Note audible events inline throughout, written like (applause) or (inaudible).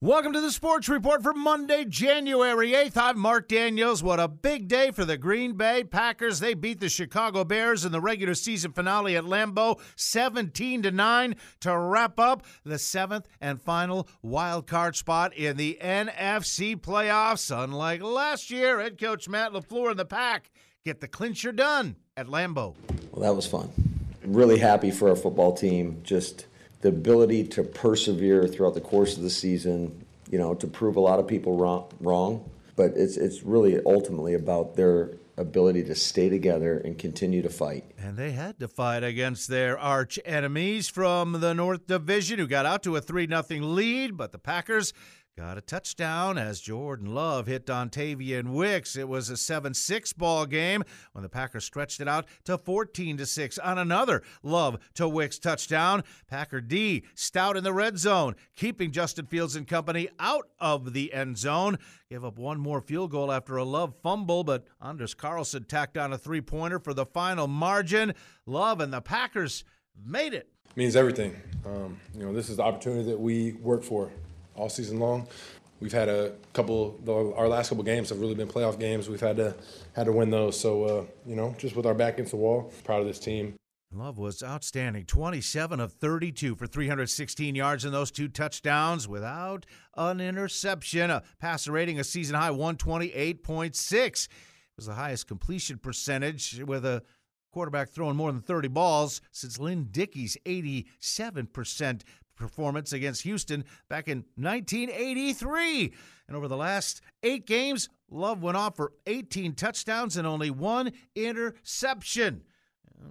Welcome to the Sports Report for Monday, January 8th. I'm Mark Daniels. What a big day for the Green Bay Packers. They beat the Chicago Bears in the regular season finale at Lambeau 17 to 9 to wrap up the seventh and final wild card spot in the NFC playoffs. Unlike last year, head coach Matt LaFleur and the Pack get the clincher done at Lambeau. Well, that was fun. Really happy for our football team. Just the ability to persevere throughout the course of the season, you know, to prove a lot of people wrong, wrong. But it's it's really ultimately about their ability to stay together and continue to fight. And they had to fight against their arch enemies from the North Division, who got out to a 3 0 lead, but the Packers Got a touchdown as Jordan Love hit Dontayvion Wicks. It was a 7-6 ball game when the Packers stretched it out to 14 6 on another Love to Wicks touchdown. Packer D stout in the red zone, keeping Justin Fields and company out of the end zone. Gave up one more field goal after a Love fumble, but Anders Carlson tacked on a three-pointer for the final margin. Love and the Packers made it. Means everything. Um, you know, this is the opportunity that we work for all season long. We've had a couple. Our last couple games have really been playoff games. We've had to had to win those. So uh, you know, just with our back against the wall, proud of this team. Love was outstanding. 27 of 32 for 316 yards in those two touchdowns without an interception. A passer rating, a season high 128.6. It was the highest completion percentage with a quarterback throwing more than 30 balls since Lynn Dickey's 87% performance against Houston back in 1983. And over the last eight games, Love went off for 18 touchdowns and only one interception.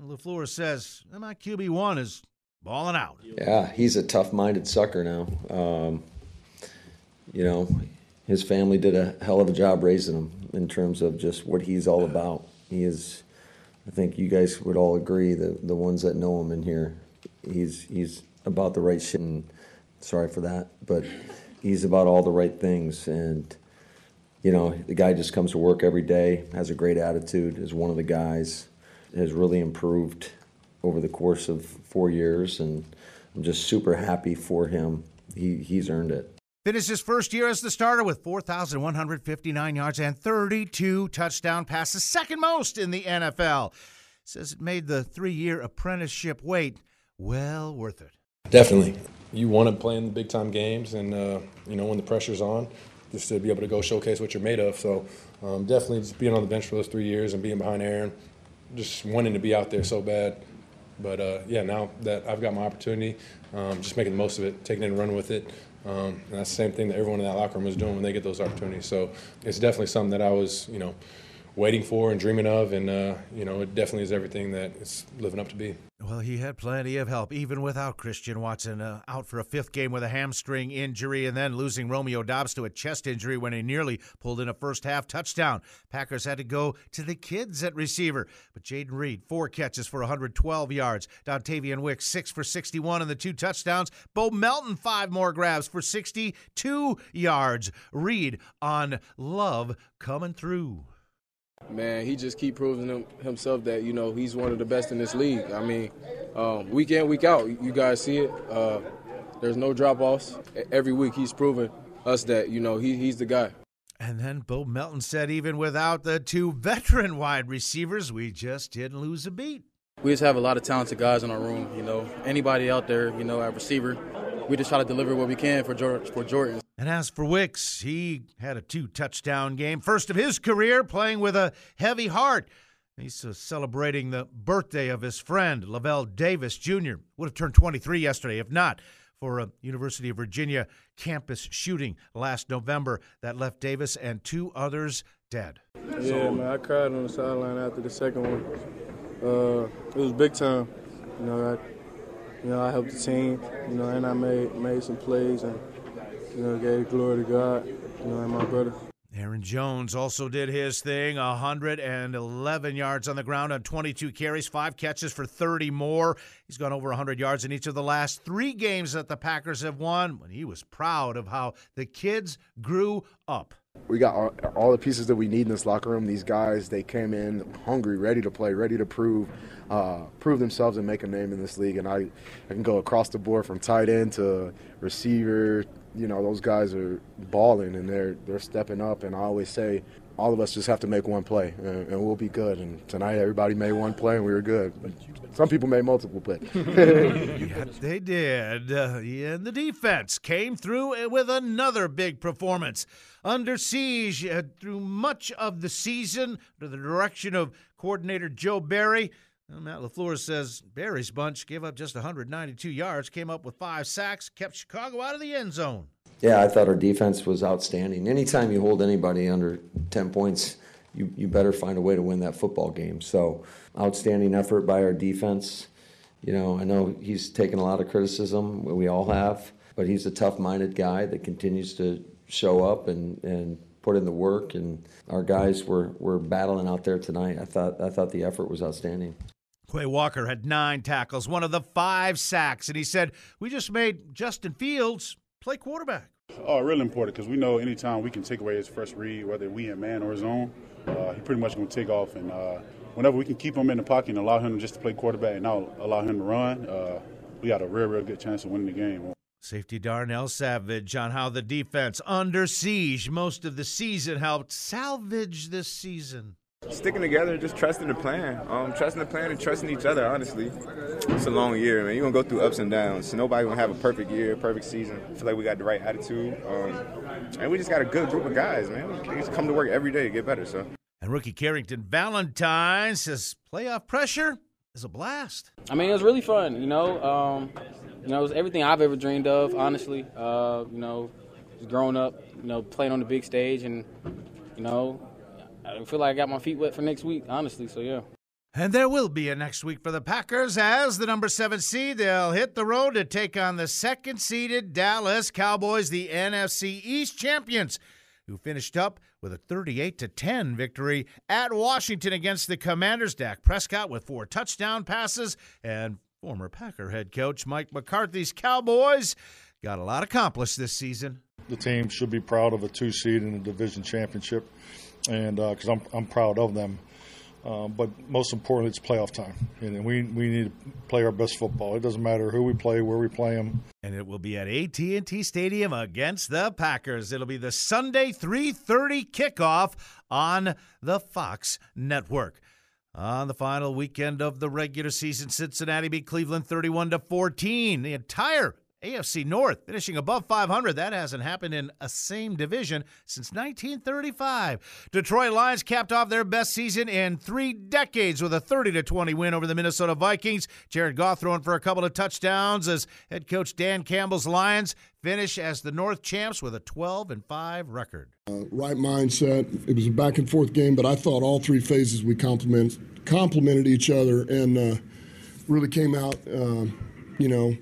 LaFleur says my QB1 is balling out. Yeah, he's a tough minded sucker now. Um, you know, his family did a hell of a job raising him in terms of just what he's all about. He is, I think you guys would all agree, the, the ones that know him in here, he's, he's about the right shit. And sorry for that, but he's about all the right things. And you know, the guy just comes to work every day, has a great attitude. Is one of the guys has really improved over the course of four years, and I'm just super happy for him. He he's earned it. Finished his first year as the starter with 4,159 yards and 32 touchdown passes, second most in the NFL. Says it made the three year apprenticeship wait well worth it. Definitely. You want to play in the big time games, and uh, you know when the pressure's on, just to be able to go showcase what you're made of. So um, definitely just being on the bench for those three years and being behind Aaron, just wanting to be out there so bad. But uh, yeah, now that I've got my opportunity, um, just making the most of it, taking it and running with it. Um, and that's the same thing that everyone in that locker room was doing when they get those opportunities. So it's definitely something that I was, you know, waiting for and dreaming of, and uh, you know, it definitely is everything that it's living up to be. Well, he had plenty of help, even without Christian Watson uh, out for a fifth game with a hamstring injury, and then losing Romeo Doubs to a chest injury when he nearly pulled in a first half touchdown. Packers had to go to the kids at receiver, but Jayden Reed four catches for 112 yards. Dontayvion Wicks six for 61 and the two touchdowns. Bo Melton five more grabs for 62 yards. Reed on Love coming through. Man, he just keep proving him, himself that you know he's one of the best in this league. I mean, um, week in week out, you guys see it. Uh, there's no drop offs. Every week he's proving us that you know he, he's the guy. And then Bo Melton said, even without the two veteran wide receivers, we just didn't lose a beat. We just have a lot of talented guys in our room. You know, anybody out there, you know, at receiver, we just try to deliver what we can for George, for Jordan. And as for Wicks, he had a two touchdown game, first of his career, playing with a heavy heart. He's uh, celebrating the birthday of his friend, Lavelle Davis Jr. Would have turned 23 yesterday, if not for a University of Virginia campus shooting last November that left Davis and two others dead. Yeah, man, I cried on the sideline after the second one. Uh, it was big time. You know, I, you know, I helped the team. You know, and I made made some plays and you know, gave glory to God, you know, and my brother. Aaron Jones also did his thing 111 yards on the ground on 22 carries, five catches for 30 more. He's gone over 100 yards in each of the last three games that the Packers have won. When he was proud of how the kids grew up. We got all, all, the pieces that we need in this locker room. These guys, they came in hungry, ready to play, ready to prove, uh, prove themselves and make a name in this league. And I, I can go across the board from tight end to receiver, you know those guys are balling and they're they're stepping up. And I always say, all of us just have to make one play and, and we'll be good. And tonight everybody made one play and we were good. But some people made multiple plays. (laughs) yeah, they did. Uh, and the defense came through with another big performance. Under siege uh, through much of the season, under the direction of coordinator Joe Barry. Well, Matt LaFleur says Barry's bunch gave up just 192 yards, came up with five sacks, kept Chicago out of the end zone. Yeah, I thought our defense was outstanding. Anytime you hold anybody under 10 points, you, you better find a way to win that football game. So, outstanding effort by our defense. You know, I know he's taken a lot of criticism, we all have, but he's a tough minded guy that continues to show up and, and put in the work. And our guys were, were battling out there tonight. I thought, I thought the effort was outstanding. Quay Walker had nine tackles, one of the five sacks, and he said, We just made Justin Fields play quarterback. Oh, really important because we know anytime we can take away his first read, whether we in man or zone, uh, he pretty much going to take off. And uh, whenever we can keep him in the pocket and allow him just to play quarterback and allow him to run, uh, we got a real, real good chance of winning the game. Safety Darnell Savage on how the defense under siege most of the season helped salvage this season sticking together, just trusting the plan, um, trusting the plan and trusting each other. Honestly, it's a long year, man. You're gonna go through ups and downs. So nobody gonna have a perfect year, perfect season. I feel like we got the right attitude, um, and we just got a good group of guys, man. We just come to work every day to get better. So. And rookie Carrington Valentine says playoff pressure is a blast. I mean, it was really fun. You know, um, you know, it was everything I've ever dreamed of. Honestly, uh, you know, growing up, you know, playing on the big stage, and you know, I feel like I got my feet wet for next week, honestly. So yeah. And there will be a next week for the Packers as the number seven seed. They'll hit the road to take on the second seeded Dallas Cowboys, the NFC East champions, who finished up with a 38 to 10 victory at Washington against the Commanders. Dak Prescott with four touchdown passes, and former Packer head coach Mike McCarthy's Cowboys got a lot accomplished this season. The team should be proud of a two seed in the division championship and because uh, I'm I'm proud of them. Uh, but most importantly, it's playoff time, and we we need to play our best football. It doesn't matter who we play, where we play them. And it will be at AT&T Stadium against the Packers. It'll be the Sunday 3:30 kickoff on the Fox Network. On the final weekend of the regular season, Cincinnati beat Cleveland 31 to 14. The entire AFC North finishing above 500. That hasn't happened in a same division since 1935. Detroit Lions capped off their best season in three decades with a 30 to 20 win over the Minnesota Vikings. Jared Goff throwing for a couple of touchdowns as head coach Dan Campbell's Lions finish as the North champs with a 12 and 5 record. Uh, right mindset. It was a back and forth game, but I thought all three phases we complement, complemented each other and uh, really came out, uh, you know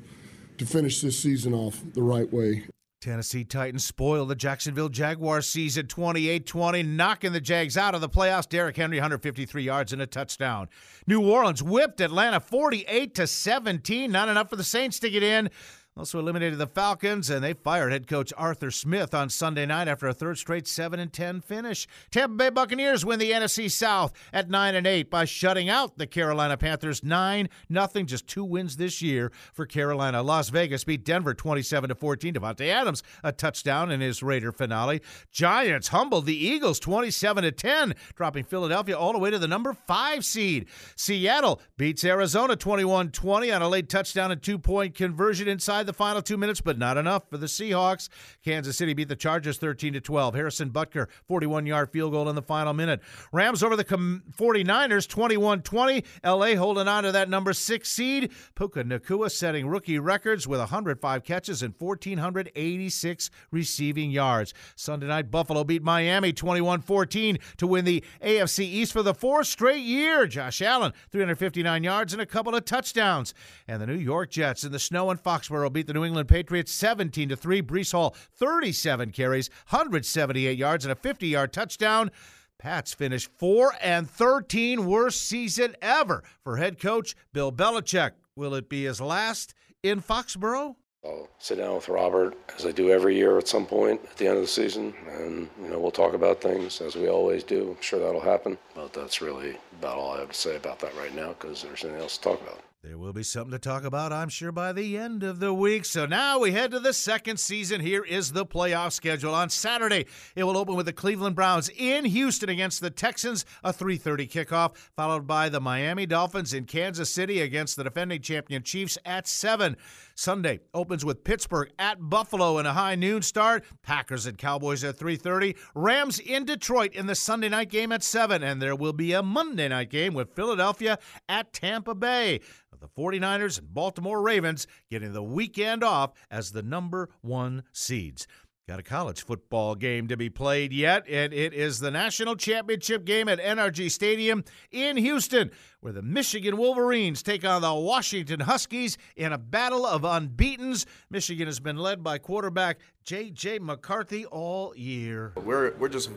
to finish this season off the right way. Tennessee Titans spoil the Jacksonville Jaguars season 28 20, knocking the Jags out of the playoffs. Derrick Henry, 153 yards and a touchdown. New Orleans whipped Atlanta 48 to 17. Not enough for the Saints to get in. Also eliminated the Falcons, and they fired head coach Arthur Smith on Sunday night after a third straight 7 and 10 finish. Tampa Bay Buccaneers win the NFC South at 9 and 8 by shutting out the Carolina Panthers 9 nothing. Just two wins this year for Carolina. Las Vegas beat Denver 27 to 14. Davante Adams a touchdown in his Raider finale. Giants humbled the Eagles 27 to 10, dropping Philadelphia all the way to the number 5 seed. Seattle beats Arizona 21-20 on a late touchdown and two-point conversion inside the final two minutes, but not enough for the Seahawks. Kansas City beat the Chargers 13 to 12. Harrison Butker, 41 yard field goal in the final minute. Rams over the 49ers 21 20. LA holding on to that number six seed. Puka Nacua setting rookie records with 105 catches and 1,486 receiving yards. Sunday night, Buffalo beat Miami 21 14 to win the AFC East for the fourth straight year. Josh Allen, 359 yards and a couple of touchdowns. And the New York Jets in the snow in Foxborough beat the New England Patriots 17 to 3. Breece Hall 37 carries, 178 yards and a 50-yard touchdown. Pats finished 4 and 13 worst season ever for head coach Bill Belichick. Will it be his last in Foxborough? I'll sit down with Robert as I do every year at some point at the end of the season, and you know we'll talk about things as we always do. I'm sure that'll happen, but that's really about all I have to say about that right now because there's nothing else to talk about. There will be something to talk about, I'm sure, by the end of the week. So now we head to the second season. Here is the playoff schedule. On Saturday, it will open with the Cleveland Browns in Houston against the Texans, a 3:30 kickoff, followed by the Miami Dolphins in Kansas City against the defending champion Chiefs at 7. Sunday opens with Pittsburgh at Buffalo in a high noon start. Packers and Cowboys at 3:30. Rams in Detroit in the Sunday night game at 7 and there will be a Monday night game with Philadelphia at Tampa Bay the 49ers and Baltimore Ravens getting the weekend off as the number one seeds. Got a college football game to be played yet, and it is the national championship game at NRG Stadium in Houston, where the Michigan Wolverines take on the Washington Huskies in a battle of unbeatens. Michigan has been led by quarterback J.J. McCarthy all year. We're, we're just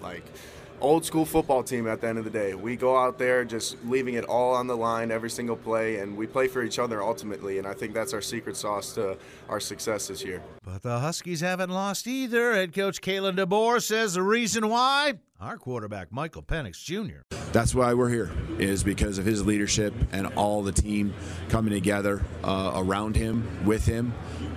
like old school football team at the end of the day. We go out there just leaving it all on the line every single play, and we play for each other ultimately. And I think that's our secret sauce to our success this year. But the Huskies haven't lost either. Head coach Kalen DeBoer says the reason why our quarterback Michael Penix Jr. That's why we're here is because of his leadership and all the team coming together uh, around him, with him,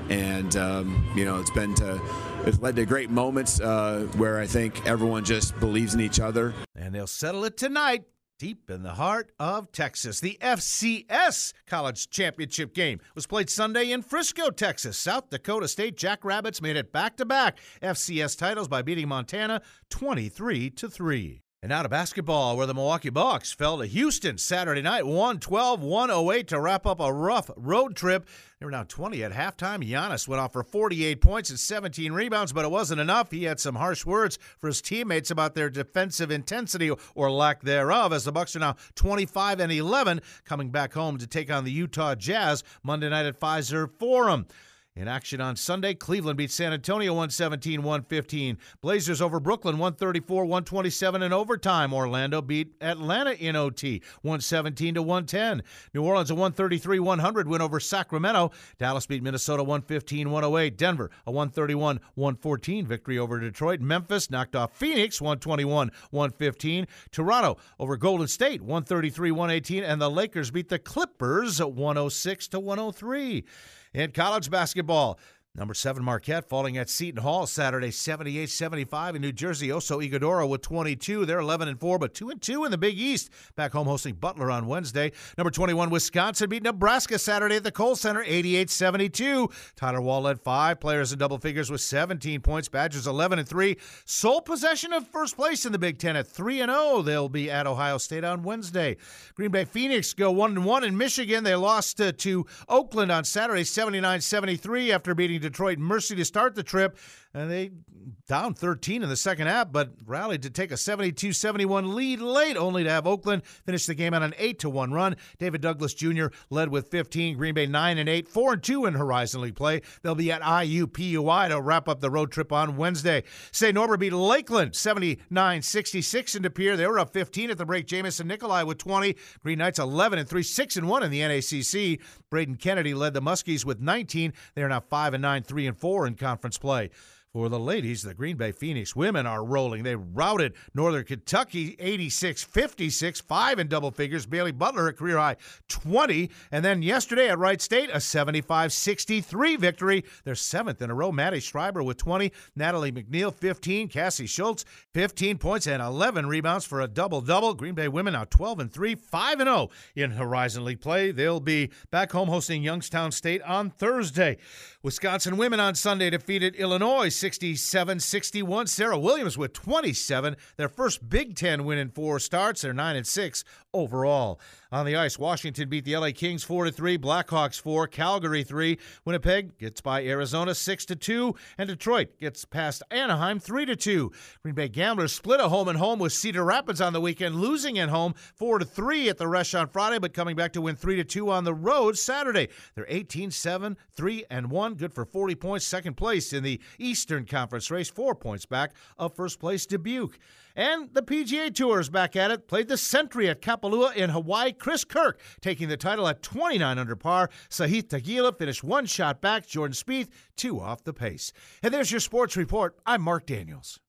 and um, you know it's been to it's led to great moments uh, where I think everyone just believes in each other. And they'll settle it tonight deep in the heart of Texas. The FCS College Championship game was played Sunday in Frisco, Texas. South Dakota State Jackrabbits made it back to back FCS titles by beating Montana 23 to 3. And now to basketball, where the Milwaukee Bucks fell to Houston Saturday night, 112 108 to wrap up a rough road trip. They were down 20 at halftime. Giannis went off for 48 points and 17 rebounds, but it wasn't enough. He had some harsh words for his teammates about their defensive intensity or lack thereof, as the Bucks are now 25 and 11, coming back home to take on the Utah Jazz Monday night at Fiserv Forum. In action on Sunday, Cleveland beat San Antonio 117 115. Blazers over Brooklyn 134 127 in overtime. Orlando beat Atlanta in OT 117 110. New Orleans a 133 100 win over Sacramento. Dallas beat Minnesota 115 108. Denver a 131 114 victory over Detroit. Memphis knocked off Phoenix 121 115. Toronto over Golden State 133 118. And the Lakers beat the Clippers 106 103. In college basketball, Number seven, Marquette falling at Seton Hall Saturday, 78 75 in New Jersey. Oso Ighodaro with 22. They're 11 and 4, but 2 and 2 in the Big East. Back home hosting Butler on Wednesday. Number 21, Wisconsin beat Nebraska Saturday at the Kohl Center, 88 72. Tyler Wahl led five players in double figures with 17 points. Badgers 11 and 3. Sole possession of first place in the Big Ten at 3 and 0. They'll be at Ohio State on Wednesday. Green Bay Phoenix go 1 and 1 in Michigan. They lost to, to Oakland on Saturday, 79 73 after beating Detroit Mercy to start the trip and they down 13 in the second half, but rallied to take a 72-71 lead late, only to have Oakland finish the game on an 8-1 run. David Douglas Jr. led with 15. Green Bay 9 and 8, 4 and 2 in Horizon League play. They'll be at IUPUI to wrap up the road trip on Wednesday. St. Norbert beat Lakeland 79-66 in Pere. They were up 15 at the break. Jamison Nikolai with 20. Green Knights 11 and 3, 6 and 1 in the NACC. Braden Kennedy led the Muskies with 19. They are now 5 and 9, 3 and 4 in conference play. For the ladies, the Green Bay Phoenix women are rolling. They routed Northern Kentucky 86 56, five in double figures. Bailey Butler, a career high 20. And then yesterday at Wright State, a 75 63 victory. Their seventh in a row. Maddie Schreiber with 20. Natalie McNeil, 15. Cassie Schultz, 15 points and 11 rebounds for a double double. Green Bay women now 12 and 3, 5 and 0 in Horizon League play. They'll be back home hosting Youngstown State on Thursday. Wisconsin women on Sunday defeated Illinois 67 61. Serah Williams with 27. Their first Big Ten win in four starts. They're 9 and 6 overall. On the ice, Washington beat the LA Kings 4 3, Blackhawks 4, Calgary 3. Winnipeg gets by Arizona 6 2, and Detroit gets past Anaheim 3 2. Green Bay Gamblers split a home and home with Cedar Rapids on the weekend, losing at home 4 3 at the Resch on Friday, but coming back to win 3 2 on the road Saturday. They're 18 7, 3 and 1, good for 40 points, second place in the Eastern Conference race, four points back of first place Dubuque. And the PGA Tour is back at it. Played the Sentry at Kapalua in Hawaii. Chris Kirk taking the title at 29 under par. Sahith Theegala finished one shot back. Jordan Spieth, two off the pace. And there's your sports report. I'm Mark Daniels.